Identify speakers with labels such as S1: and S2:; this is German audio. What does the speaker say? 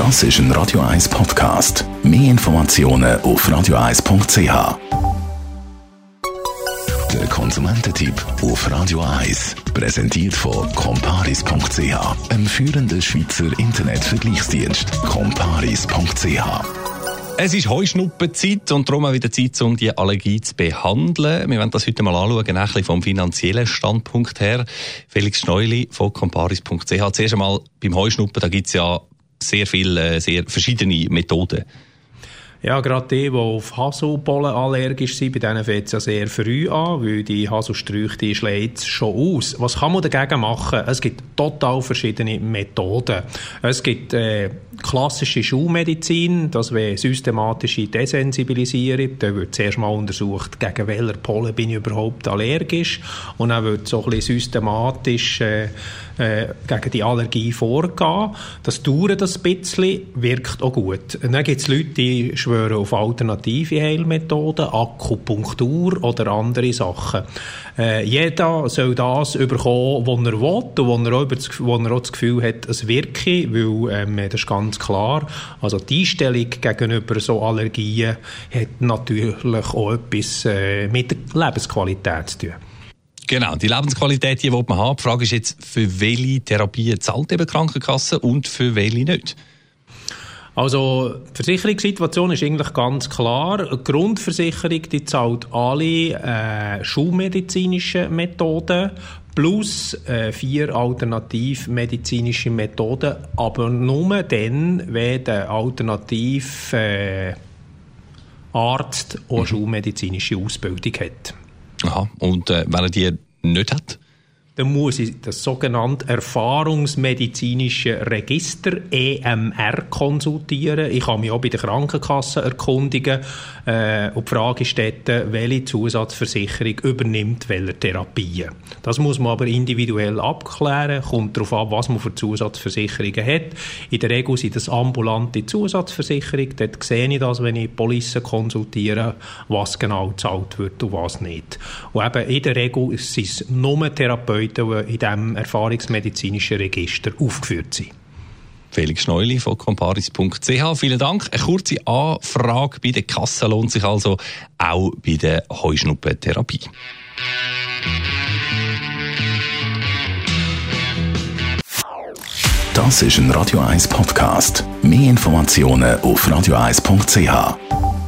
S1: Das ist ein Radio 1 Podcast. Mehr Informationen auf radio1.ch. Der Konsumententipp auf Radio 1 präsentiert von comparis.ch, einem führenden Schweizer Internetvergleichsdienst. comparis.ch
S2: es ist Heuschnuppenzeit und darum auch wieder Zeit, um die Allergie zu behandeln. Wir werden das heute mal anschauen, ein bisschen vom finanziellen Standpunkt her. Felix Schneuli von comparis.ch. Zuerst einmal beim Heuschnuppen, da gibt es ja sehr viele, sehr verschiedene Methoden.
S3: Ja, gerade die, die auf Haselbollen allergisch sind, bei denen fängt es ja sehr früh an, weil die Haselsträuche, die schlägt schon aus. Was kann man dagegen machen? Es gibt total verschiedene Methoden. Es gibt äh, klassische Schulmedizin, das wäre systematische Desensibilisierung. Da wird zuerst mal untersucht, gegen welcher Pollen bin ich überhaupt allergisch. Und dann wird so ein bisschen systematisch äh, äh, gegen die Allergie vorgehen. Das dauert ein bisschen, wirkt auch gut. Und dann gibt es Leute, die schwören auf alternative Heilmethoden, Akupunktur oder andere Sachen. Äh, jeder soll das bekommen, was er will und wo er, auch, wo er auch das Gefühl hat, es wirke, weil ähm, das ist ganz klar. Also die Einstellung gegenüber so Allergien hat natürlich auch etwas äh, mit der Lebensqualität zu tun.
S2: Genau, die Lebensqualität, die man haben. Die Frage ist jetzt, für welche Therapie zahlt eben die Krankenkasse und für welche nicht?
S3: Also die Versicherungssituation ist eigentlich ganz klar. Die Grundversicherung die zahlt alle äh, schulmedizinische Methoden plus äh, vier alternativmedizinische Methoden, aber nur dann, wenn der Alternativ äh, Arzt auch mhm. schulmedizinische Ausbildung hat.
S2: Aha, und äh, wenn er die nicht hat?
S3: Dann muss ich das sogenannte erfahrungsmedizinische Register EMR konsultieren. Ich kann mich auch bei der Krankenkasse erkundigen äh, und die Frage stellen, welche Zusatzversicherung übernimmt welche Therapien. Das muss man aber individuell abklären, kommt darauf an, was man für Zusatzversicherungen hat. In der Regel sind das ambulante Zusatzversicherungen, dort sehe ich das, wenn ich Police konsultiere, was genau gezahlt wird und was nicht. Und eben in der Regel sind es nur Therapeuten, Leute, die in diesem erfahrungsmedizinischen Register aufgeführt sind.
S2: Felix Schneuli von comparis.ch. Vielen Dank. Eine kurze Anfrage bei der Kasse lohnt sich also auch bei der Heuschnuppentherapie.
S1: Das ist ein Radio 1 Podcast. Mehr Informationen auf radio1.ch.